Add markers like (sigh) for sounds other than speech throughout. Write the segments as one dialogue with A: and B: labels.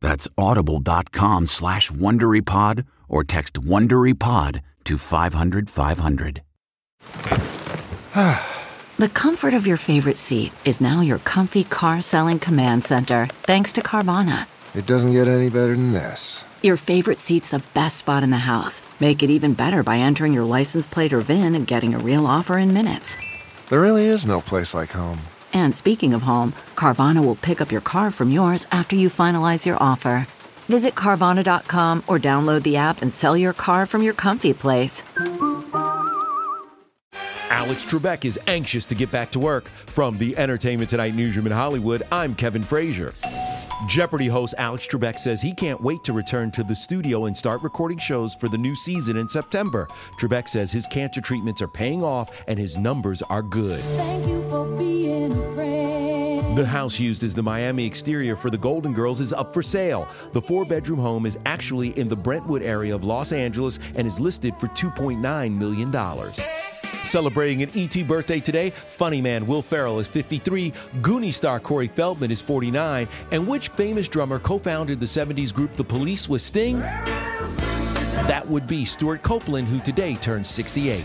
A: That's audible.com slash WonderyPod or text WonderyPod to 500, 500. (sighs)
B: the comfort of your favorite seat is now your comfy car selling command center thanks to Carvana.
C: It doesn't get any better than this.
B: Your favorite seat's the best spot in the house. Make it even better by entering your license plate or VIN and getting a real offer in minutes.
C: There really is no place like home.
B: And speaking of home, Carvana will pick up your car from yours after you finalize your offer. Visit Carvana.com or download the app and sell your car from your comfy place.
D: Alex Trebek is anxious to get back to work. From the Entertainment Tonight newsroom in Hollywood, I'm Kevin Frazier. Jeopardy host Alex Trebek says he can't wait to return to the studio and start recording shows for the new season in September. Trebek says his cancer treatments are paying off and his numbers are good. The house used as the Miami exterior for the Golden Girls is up for sale. The four bedroom home is actually in the Brentwood area of Los Angeles and is listed for $2.9 million. Celebrating an ET birthday today, funny man Will Ferrell is 53, Goonie star Corey Feldman is 49, and which famous drummer co founded the 70s group The Police with Sting? That would be Stewart Copeland, who today turns 68.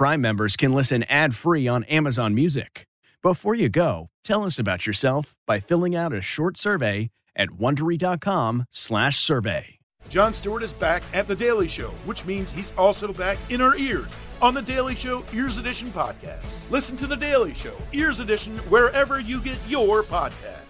E: Prime members can listen ad-free on Amazon Music. Before you go, tell us about yourself by filling out a short survey at wondery.com/survey.
F: Jon Stewart is back at The Daily Show, which means he's also back in our ears on The Daily Show Ears Edition podcast. Listen to The Daily Show Ears Edition wherever you get your podcast.